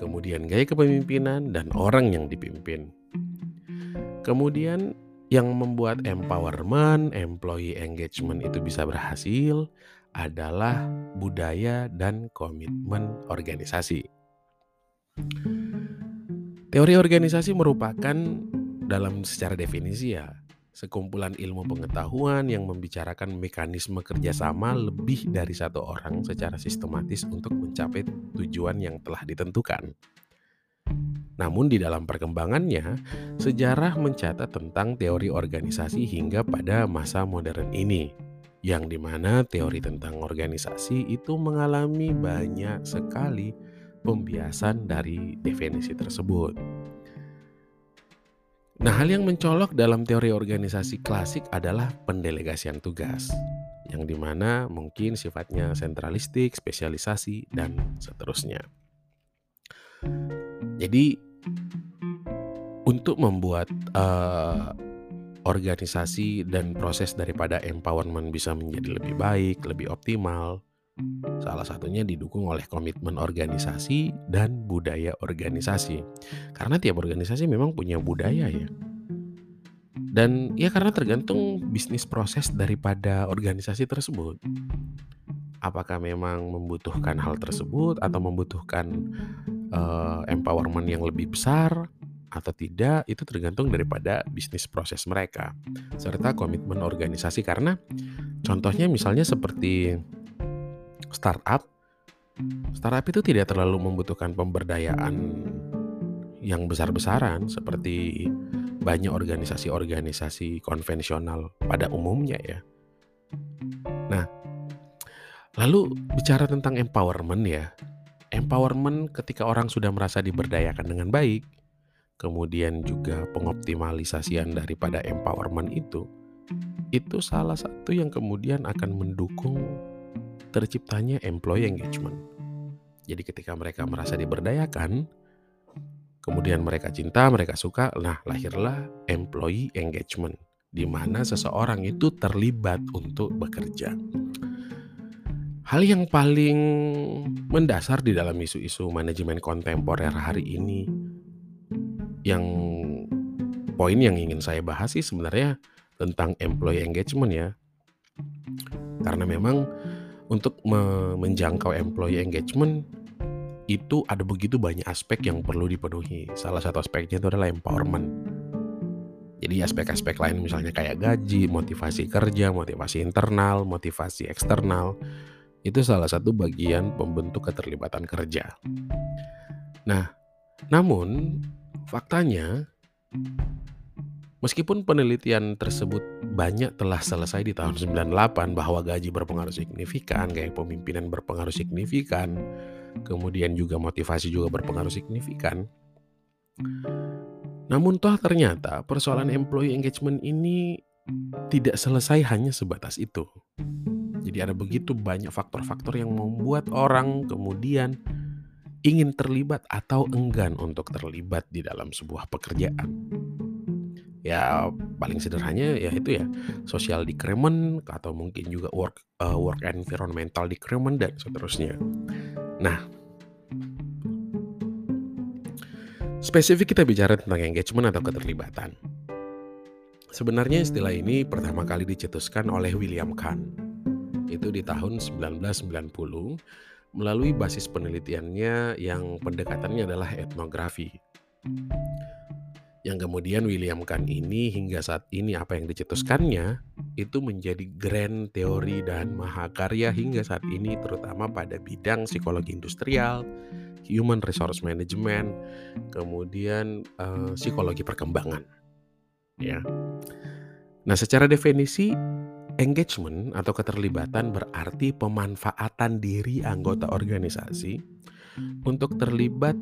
kemudian gaya kepemimpinan dan orang yang dipimpin. Kemudian yang membuat empowerment, employee engagement itu bisa berhasil adalah budaya dan komitmen organisasi. Teori organisasi merupakan dalam secara definisi ya sekumpulan ilmu pengetahuan yang membicarakan mekanisme kerjasama lebih dari satu orang secara sistematis untuk mencapai tujuan yang telah ditentukan. Namun di dalam perkembangannya, sejarah mencatat tentang teori organisasi hingga pada masa modern ini, yang di mana teori tentang organisasi itu mengalami banyak sekali pembiasan dari definisi tersebut. Nah, hal yang mencolok dalam teori organisasi klasik adalah pendelegasian tugas, yang di mana mungkin sifatnya sentralistik, spesialisasi, dan seterusnya. Jadi, untuk membuat uh, organisasi dan proses daripada empowerment bisa menjadi lebih baik, lebih optimal, Salah satunya didukung oleh komitmen organisasi dan budaya organisasi. Karena tiap organisasi memang punya budaya ya. Dan ya karena tergantung bisnis proses daripada organisasi tersebut. Apakah memang membutuhkan hal tersebut atau membutuhkan uh, empowerment yang lebih besar atau tidak itu tergantung daripada bisnis proses mereka serta komitmen organisasi karena contohnya misalnya seperti startup, startup itu tidak terlalu membutuhkan pemberdayaan yang besar-besaran seperti banyak organisasi-organisasi konvensional pada umumnya ya. Nah, lalu bicara tentang empowerment ya. Empowerment ketika orang sudah merasa diberdayakan dengan baik, kemudian juga pengoptimalisasian daripada empowerment itu, itu salah satu yang kemudian akan mendukung terciptanya employee engagement. Jadi ketika mereka merasa diberdayakan, kemudian mereka cinta, mereka suka, nah lahirlah employee engagement di mana seseorang itu terlibat untuk bekerja. Hal yang paling mendasar di dalam isu-isu manajemen kontemporer hari ini yang poin yang ingin saya bahas sih sebenarnya tentang employee engagement ya. Karena memang untuk me menjangkau employee engagement itu ada begitu banyak aspek yang perlu dipenuhi. Salah satu aspeknya itu adalah empowerment. Jadi aspek-aspek lain misalnya kayak gaji, motivasi kerja, motivasi internal, motivasi eksternal, itu salah satu bagian pembentuk keterlibatan kerja. Nah, namun faktanya Meskipun penelitian tersebut banyak telah selesai di tahun 98 bahwa gaji berpengaruh signifikan, gaya pemimpinan berpengaruh signifikan, kemudian juga motivasi juga berpengaruh signifikan. Namun toh ternyata persoalan employee engagement ini tidak selesai hanya sebatas itu. Jadi ada begitu banyak faktor-faktor yang membuat orang kemudian ingin terlibat atau enggan untuk terlibat di dalam sebuah pekerjaan. Ya paling sederhananya ya itu ya social decrement atau mungkin juga work uh, work environmental decrement dan seterusnya. Nah, spesifik kita bicara tentang engagement atau keterlibatan. Sebenarnya istilah ini pertama kali dicetuskan oleh William Kahn itu di tahun 1990 melalui basis penelitiannya yang pendekatannya adalah etnografi. Yang kemudian William Kahn ini hingga saat ini apa yang dicetuskannya itu menjadi grand teori dan mahakarya hingga saat ini terutama pada bidang psikologi industrial, human resource management, kemudian uh, psikologi perkembangan. Ya. Nah, secara definisi Engagement atau keterlibatan berarti pemanfaatan diri anggota organisasi untuk terlibat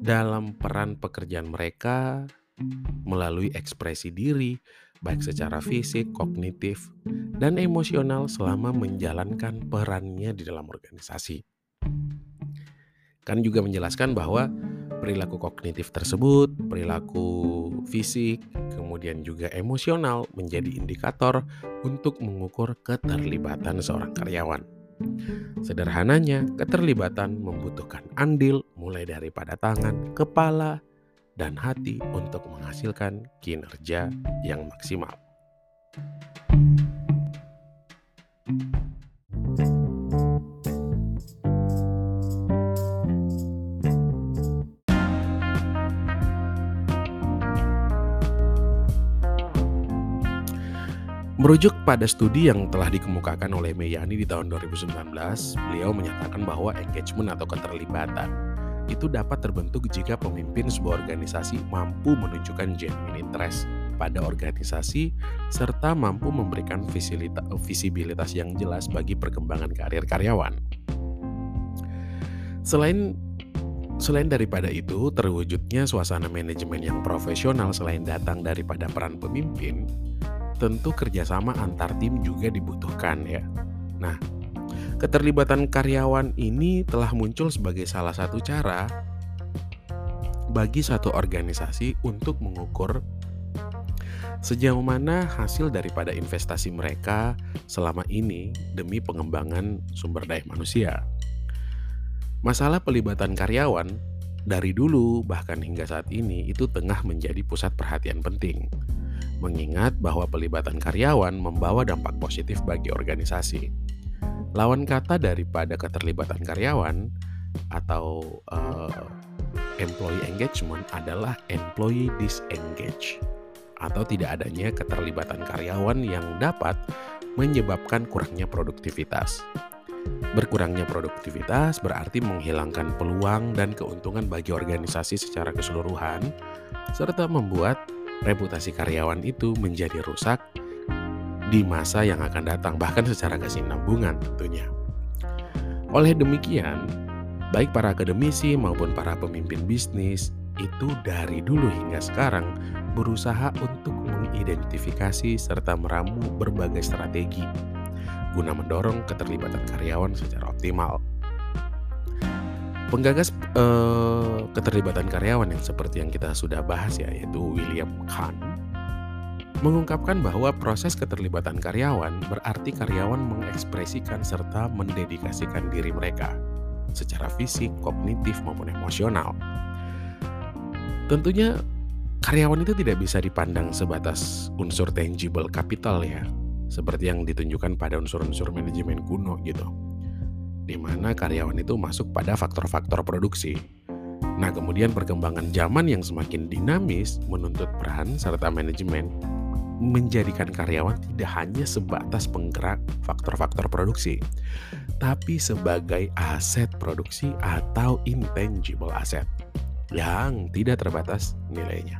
dalam peran pekerjaan mereka melalui ekspresi diri, baik secara fisik, kognitif, dan emosional selama menjalankan perannya di dalam organisasi. Kan juga menjelaskan bahwa perilaku kognitif tersebut, perilaku fisik, kemudian juga emosional menjadi indikator untuk mengukur keterlibatan seorang karyawan. Sederhananya, keterlibatan membutuhkan andil mulai daripada tangan, kepala, dan hati untuk menghasilkan kinerja yang maksimal. Merujuk pada studi yang telah dikemukakan oleh Meyani di tahun 2019, beliau menyatakan bahwa engagement atau keterlibatan itu dapat terbentuk jika pemimpin sebuah organisasi mampu menunjukkan genuine interest pada organisasi serta mampu memberikan visibilitas yang jelas bagi perkembangan karir karyawan. Selain Selain daripada itu, terwujudnya suasana manajemen yang profesional selain datang daripada peran pemimpin, tentu kerjasama antar tim juga dibutuhkan ya. Nah, keterlibatan karyawan ini telah muncul sebagai salah satu cara bagi satu organisasi untuk mengukur sejauh mana hasil daripada investasi mereka selama ini demi pengembangan sumber daya manusia. Masalah pelibatan karyawan dari dulu bahkan hingga saat ini itu tengah menjadi pusat perhatian penting mengingat bahwa pelibatan karyawan membawa dampak positif bagi organisasi. Lawan kata daripada keterlibatan karyawan atau uh, employee engagement adalah employee disengage atau tidak adanya keterlibatan karyawan yang dapat menyebabkan kurangnya produktivitas. Berkurangnya produktivitas berarti menghilangkan peluang dan keuntungan bagi organisasi secara keseluruhan, serta membuat reputasi karyawan itu menjadi rusak di masa yang akan datang, bahkan secara kesinambungan tentunya. Oleh demikian, baik para akademisi maupun para pemimpin bisnis itu dari dulu hingga sekarang berusaha untuk mengidentifikasi serta meramu berbagai strategi guna mendorong keterlibatan karyawan secara optimal. Penggagas uh, keterlibatan karyawan yang seperti yang kita sudah bahas ya yaitu William Kahn mengungkapkan bahwa proses keterlibatan karyawan berarti karyawan mengekspresikan serta mendedikasikan diri mereka secara fisik, kognitif maupun emosional. Tentunya karyawan itu tidak bisa dipandang sebatas unsur tangible capital ya, seperti yang ditunjukkan pada unsur-unsur manajemen kuno gitu di mana karyawan itu masuk pada faktor-faktor produksi. Nah, kemudian perkembangan zaman yang semakin dinamis menuntut peran serta manajemen menjadikan karyawan tidak hanya sebatas penggerak faktor-faktor produksi, tapi sebagai aset produksi atau intangible asset yang tidak terbatas nilainya.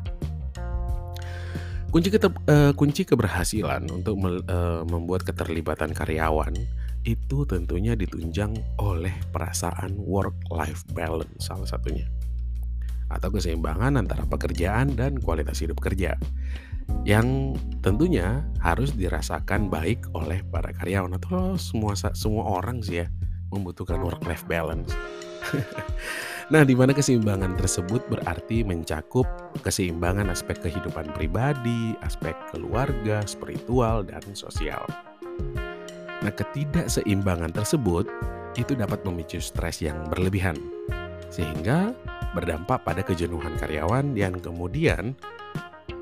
Kunci, ketep, uh, kunci keberhasilan untuk me, uh, membuat keterlibatan karyawan itu tentunya ditunjang oleh perasaan work-life balance salah satunya. atau keseimbangan antara pekerjaan dan kualitas hidup kerja yang tentunya harus dirasakan baik oleh para karyawan atau semua semua orang sih ya membutuhkan work life balance. [LAUGHS] nah, di mana keseimbangan tersebut berarti mencakup keseimbangan aspek kehidupan pribadi, aspek keluarga, spiritual dan sosial. Nah, ketidakseimbangan tersebut itu dapat memicu stres yang berlebihan sehingga berdampak pada kejenuhan karyawan yang kemudian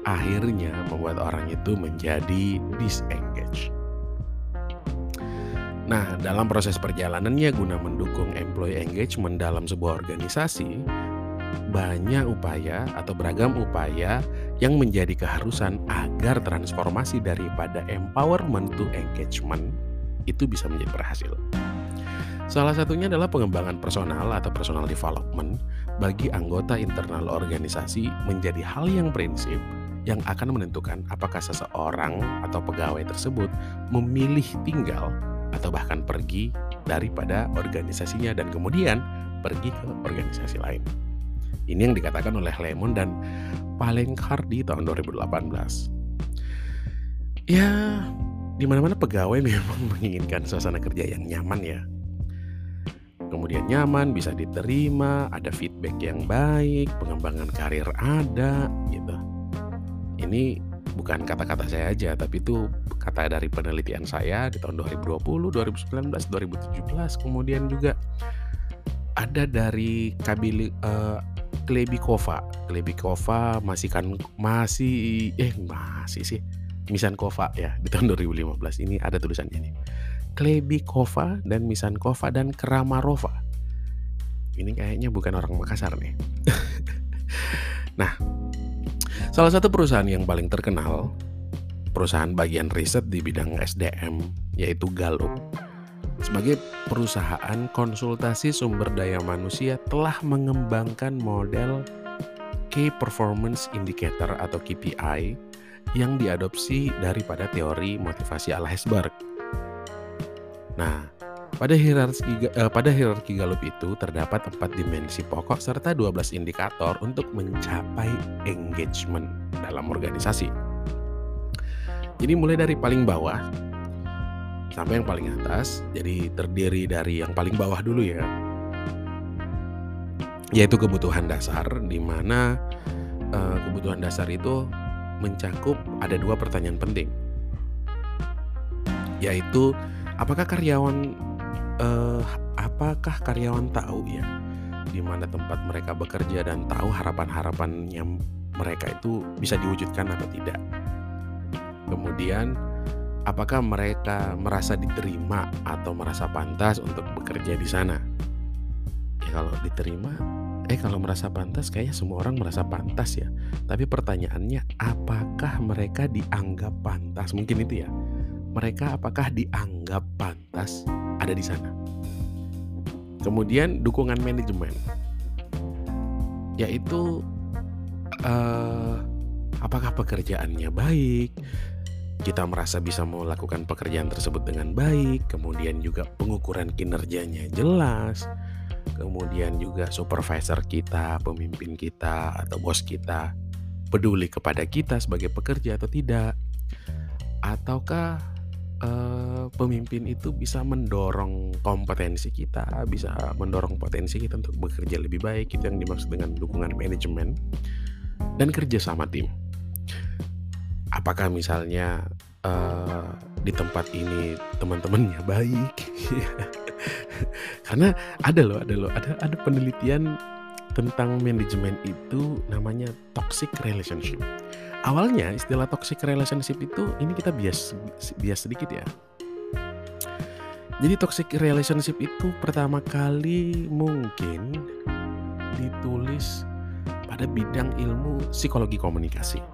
akhirnya membuat orang itu menjadi disengage. Nah, dalam proses perjalanannya guna mendukung employee engagement dalam sebuah organisasi, banyak upaya atau beragam upaya yang menjadi keharusan agar transformasi daripada empowerment to engagement itu bisa menjadi berhasil. Salah satunya adalah pengembangan personal atau personal development bagi anggota internal organisasi menjadi hal yang prinsip yang akan menentukan apakah seseorang atau pegawai tersebut memilih tinggal atau bahkan pergi daripada organisasinya dan kemudian pergi ke organisasi lain. Ini yang dikatakan oleh Lemon dan Palengkar di tahun 2018. Ya, di mana-mana pegawai [LAUGHS] memang menginginkan suasana kerja yang nyaman ya. Kemudian nyaman, bisa diterima, ada feedback yang baik, pengembangan karir ada gitu ini bukan kata-kata saya aja, tapi itu kata dari penelitian saya di tahun 2020, 2019, 2017, kemudian juga ada dari Kabili uh, Klebikova. Klebikova masih kan masih eh masih sih Misankova ya di tahun 2015 ini ada tulisannya nih. Klebikova dan Misankova dan Kramarova. Ini kayaknya bukan orang Makassar nih. [LAUGHS] nah, Salah satu perusahaan yang paling terkenal, perusahaan bagian riset di bidang SDM, yaitu Gallup. Sebagai perusahaan konsultasi sumber daya manusia telah mengembangkan model Key Performance Indicator atau KPI yang diadopsi daripada teori motivasi ala Hesberg. Nah, pada hierarki uh, pada hierarki Gallup itu terdapat empat dimensi pokok serta 12 indikator untuk mencapai engagement dalam organisasi. Jadi mulai dari paling bawah sampai yang paling atas. Jadi terdiri dari yang paling bawah dulu ya. Yaitu kebutuhan dasar di mana uh, kebutuhan dasar itu mencakup ada dua pertanyaan penting. Yaitu apakah karyawan uh, apakah karyawan tahu ya di mana tempat mereka bekerja dan tahu harapan-harapan yang mereka itu bisa diwujudkan atau tidak. Kemudian, apakah mereka merasa diterima atau merasa pantas untuk bekerja di sana? Ya kalau diterima, eh kalau merasa pantas kayaknya semua orang merasa pantas ya. Tapi pertanyaannya, apakah mereka dianggap pantas? Mungkin itu ya. Mereka apakah dianggap pantas ada di sana. Kemudian dukungan manajemen, yaitu uh, apakah pekerjaannya baik, kita merasa bisa melakukan pekerjaan tersebut dengan baik, kemudian juga pengukuran kinerjanya jelas, kemudian juga supervisor kita, pemimpin kita, atau bos kita peduli kepada kita sebagai pekerja atau tidak, ataukah uh, pemimpin itu bisa mendorong kompetensi kita, bisa mendorong potensi kita untuk bekerja lebih baik. Itu yang dimaksud dengan dukungan manajemen dan kerja sama tim. Apakah misalnya uh, di tempat ini teman-temannya baik? [LAUGHS] Karena ada loh, ada loh, ada ada penelitian tentang manajemen itu namanya toxic relationship. Awalnya istilah toxic relationship itu ini kita bias bias sedikit ya. Jadi toxic relationship itu pertama kali mungkin ditulis pada bidang ilmu psikologi komunikasi.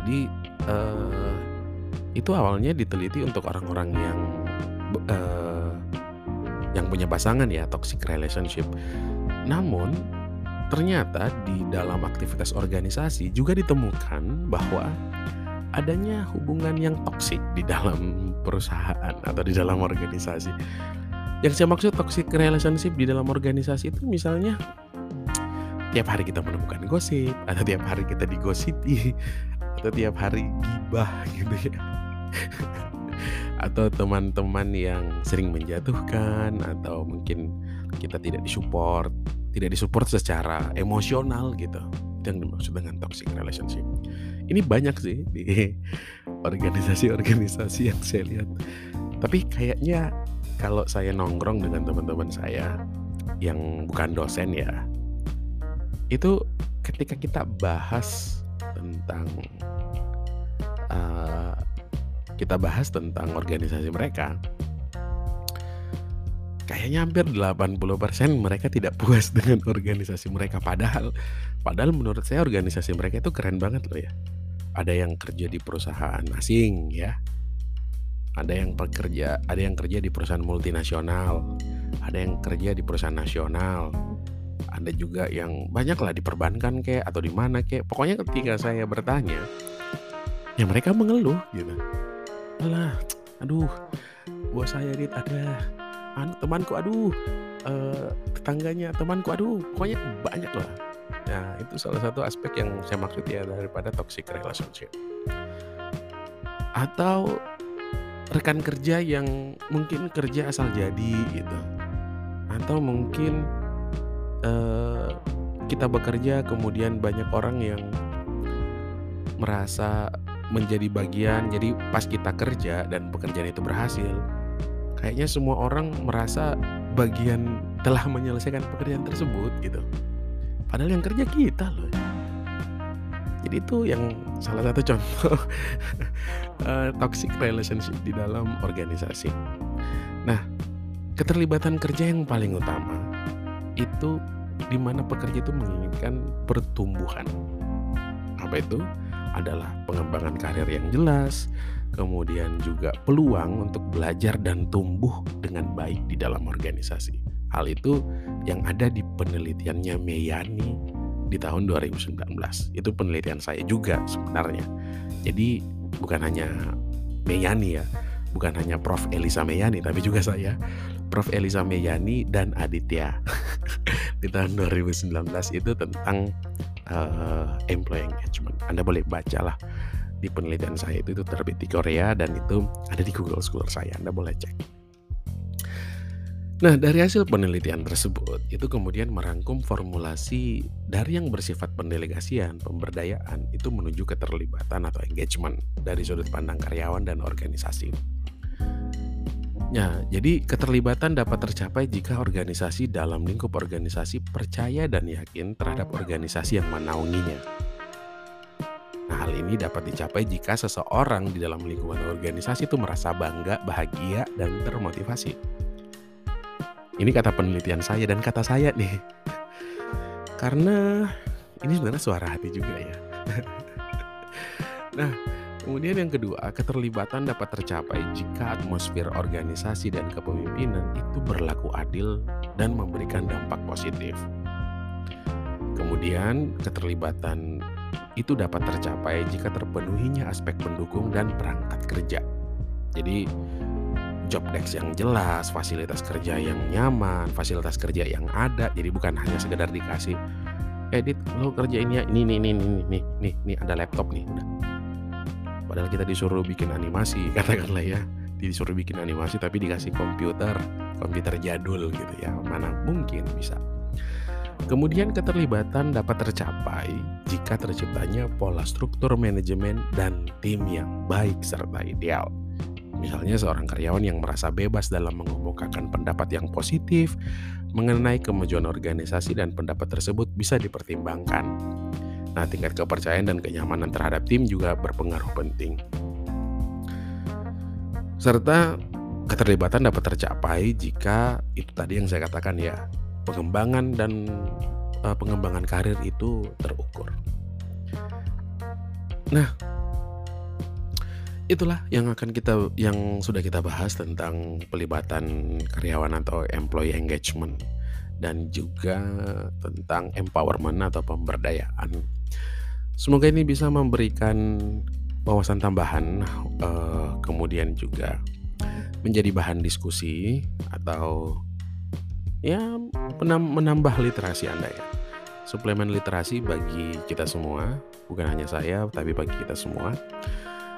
Jadi uh, itu awalnya diteliti untuk orang-orang yang uh, yang punya pasangan ya toxic relationship. Namun Ternyata di dalam aktivitas organisasi juga ditemukan bahwa adanya hubungan yang toksik di dalam perusahaan atau di dalam organisasi. Yang saya maksud toxic relationship di dalam organisasi itu misalnya tiap hari kita menemukan gosip atau tiap hari kita digosipi atau tiap hari gibah gitu ya atau teman-teman yang sering menjatuhkan atau mungkin kita tidak disupport tidak disupport secara emosional gitu. Itu yang dimaksud dengan toxic relationship. Ini banyak sih di [LAUGHS] organisasi-organisasi yang saya lihat. Tapi kayaknya kalau saya nongkrong dengan teman-teman saya yang bukan dosen ya itu ketika kita bahas tentang uh, kita bahas tentang organisasi mereka kayaknya hampir 80% mereka tidak puas [LAUGHS] dengan organisasi mereka. Padahal padahal menurut saya organisasi mereka itu keren banget loh ya. Ada yang kerja di perusahaan asing ya. Ada yang pekerja ada yang kerja di perusahaan multinasional. Ada yang kerja di perusahaan nasional. Ada juga yang banyak lah di perbankan kayak atau di mana kayak pokoknya ketika saya bertanya ya mereka mengeluh gitu. Alah aduh buat saya dit ada anu temanku aduh uh, tetangganya temanku aduh pokoknya banyak lah. Nah itu salah satu aspek yang saya maksud ya daripada toxic relationship. Atau rekan kerja yang mungkin kerja asal jadi gitu. Atau mungkin uh, kita bekerja kemudian banyak orang yang merasa menjadi bagian. Jadi pas kita kerja dan pekerjaan itu berhasil, kayaknya semua orang merasa bagian telah menyelesaikan pekerjaan tersebut gitu. Padahal yang kerja kita loh. Jadi itu yang salah satu [LAUGHS] contoh uh, toxic relationship di dalam organisasi. Nah, keterlibatan kerja yang paling utama itu di mana pekerja itu menginginkan pertumbuhan. Apa itu? adalah pengembangan karir yang jelas, kemudian juga peluang untuk belajar dan tumbuh dengan baik di dalam organisasi. Hal itu yang ada di penelitiannya Meyani di tahun 2019. Itu penelitian saya juga sebenarnya. Jadi bukan hanya Meyani ya, bukan hanya Prof. Elisa Meyani, tapi juga saya, Prof. Elisa Meyani dan Aditya [LAUGHS] di tahun 2019 itu tentang uh, employee engagement. Anda boleh baca lah di penelitian saya itu itu terbit di Korea dan itu ada di Google Scholar saya. Anda boleh cek. Nah, dari hasil penelitian tersebut, itu kemudian merangkum formulasi dari yang bersifat pendelegasian, pemberdayaan, itu menuju keterlibatan atau engagement dari sudut pandang karyawan dan organisasi. Ya, jadi keterlibatan dapat tercapai jika organisasi dalam lingkup organisasi percaya dan yakin terhadap organisasi yang menaunginya. Nah, hal ini dapat dicapai jika seseorang di dalam lingkungan organisasi itu merasa bangga, bahagia, dan termotivasi. Ini kata penelitian saya dan kata saya nih. Karena ini sebenarnya suara hati juga ya. nah, Kemudian yang kedua, keterlibatan dapat tercapai jika atmosfer organisasi dan kepemimpinan itu berlaku adil dan memberikan dampak positif. Kemudian, keterlibatan itu dapat tercapai jika terpenuhinya aspek pendukung dan perangkat kerja. Jadi, job desk yang jelas, fasilitas kerja yang nyaman, fasilitas kerja yang ada. Jadi bukan hanya sekedar dikasih edit lo kerjain ya ini nih nih nih nih nih nih ada laptop nih udah padahal kita disuruh bikin animasi [LAUGHS] katakanlah ya disuruh bikin animasi tapi dikasih komputer komputer jadul gitu ya mana mungkin bisa Kemudian keterlibatan dapat tercapai jika terciptanya pola struktur manajemen dan tim yang baik serta ideal. Misalnya seorang karyawan yang merasa bebas dalam mengemukakan pendapat yang positif mengenai kemajuan organisasi dan pendapat tersebut bisa dipertimbangkan. Nah, tingkat kepercayaan dan kenyamanan terhadap tim juga berpengaruh penting. Serta keterlibatan dapat tercapai jika itu tadi yang saya katakan ya, pengembangan dan uh, pengembangan karir itu terukur. Nah, itulah yang akan kita yang sudah kita bahas tentang pelibatan karyawan atau employee engagement dan juga tentang empowerment atau pemberdayaan Semoga ini bisa memberikan wawasan tambahan, uh, kemudian juga menjadi bahan diskusi atau ya menambah literasi Anda ya suplemen literasi bagi kita semua, bukan hanya saya, tapi bagi kita semua.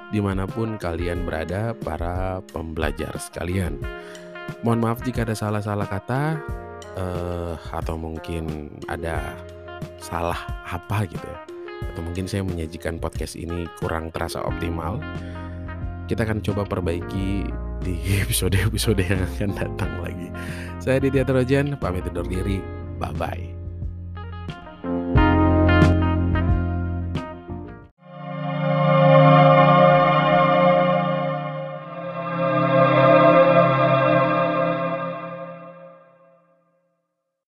Di mana pun kalian berada, para pembelajar sekalian. Mohon maaf jika ada salah-salah kata, uh, atau mungkin ada salah apa gitu ya. Atau mungkin saya menyajikan podcast ini kurang terasa optimal. Kita akan coba perbaiki di [LAUGHS] episode-episode yang akan datang lagi. Saya Didi Trojan, pamit undur diri. Bye-bye.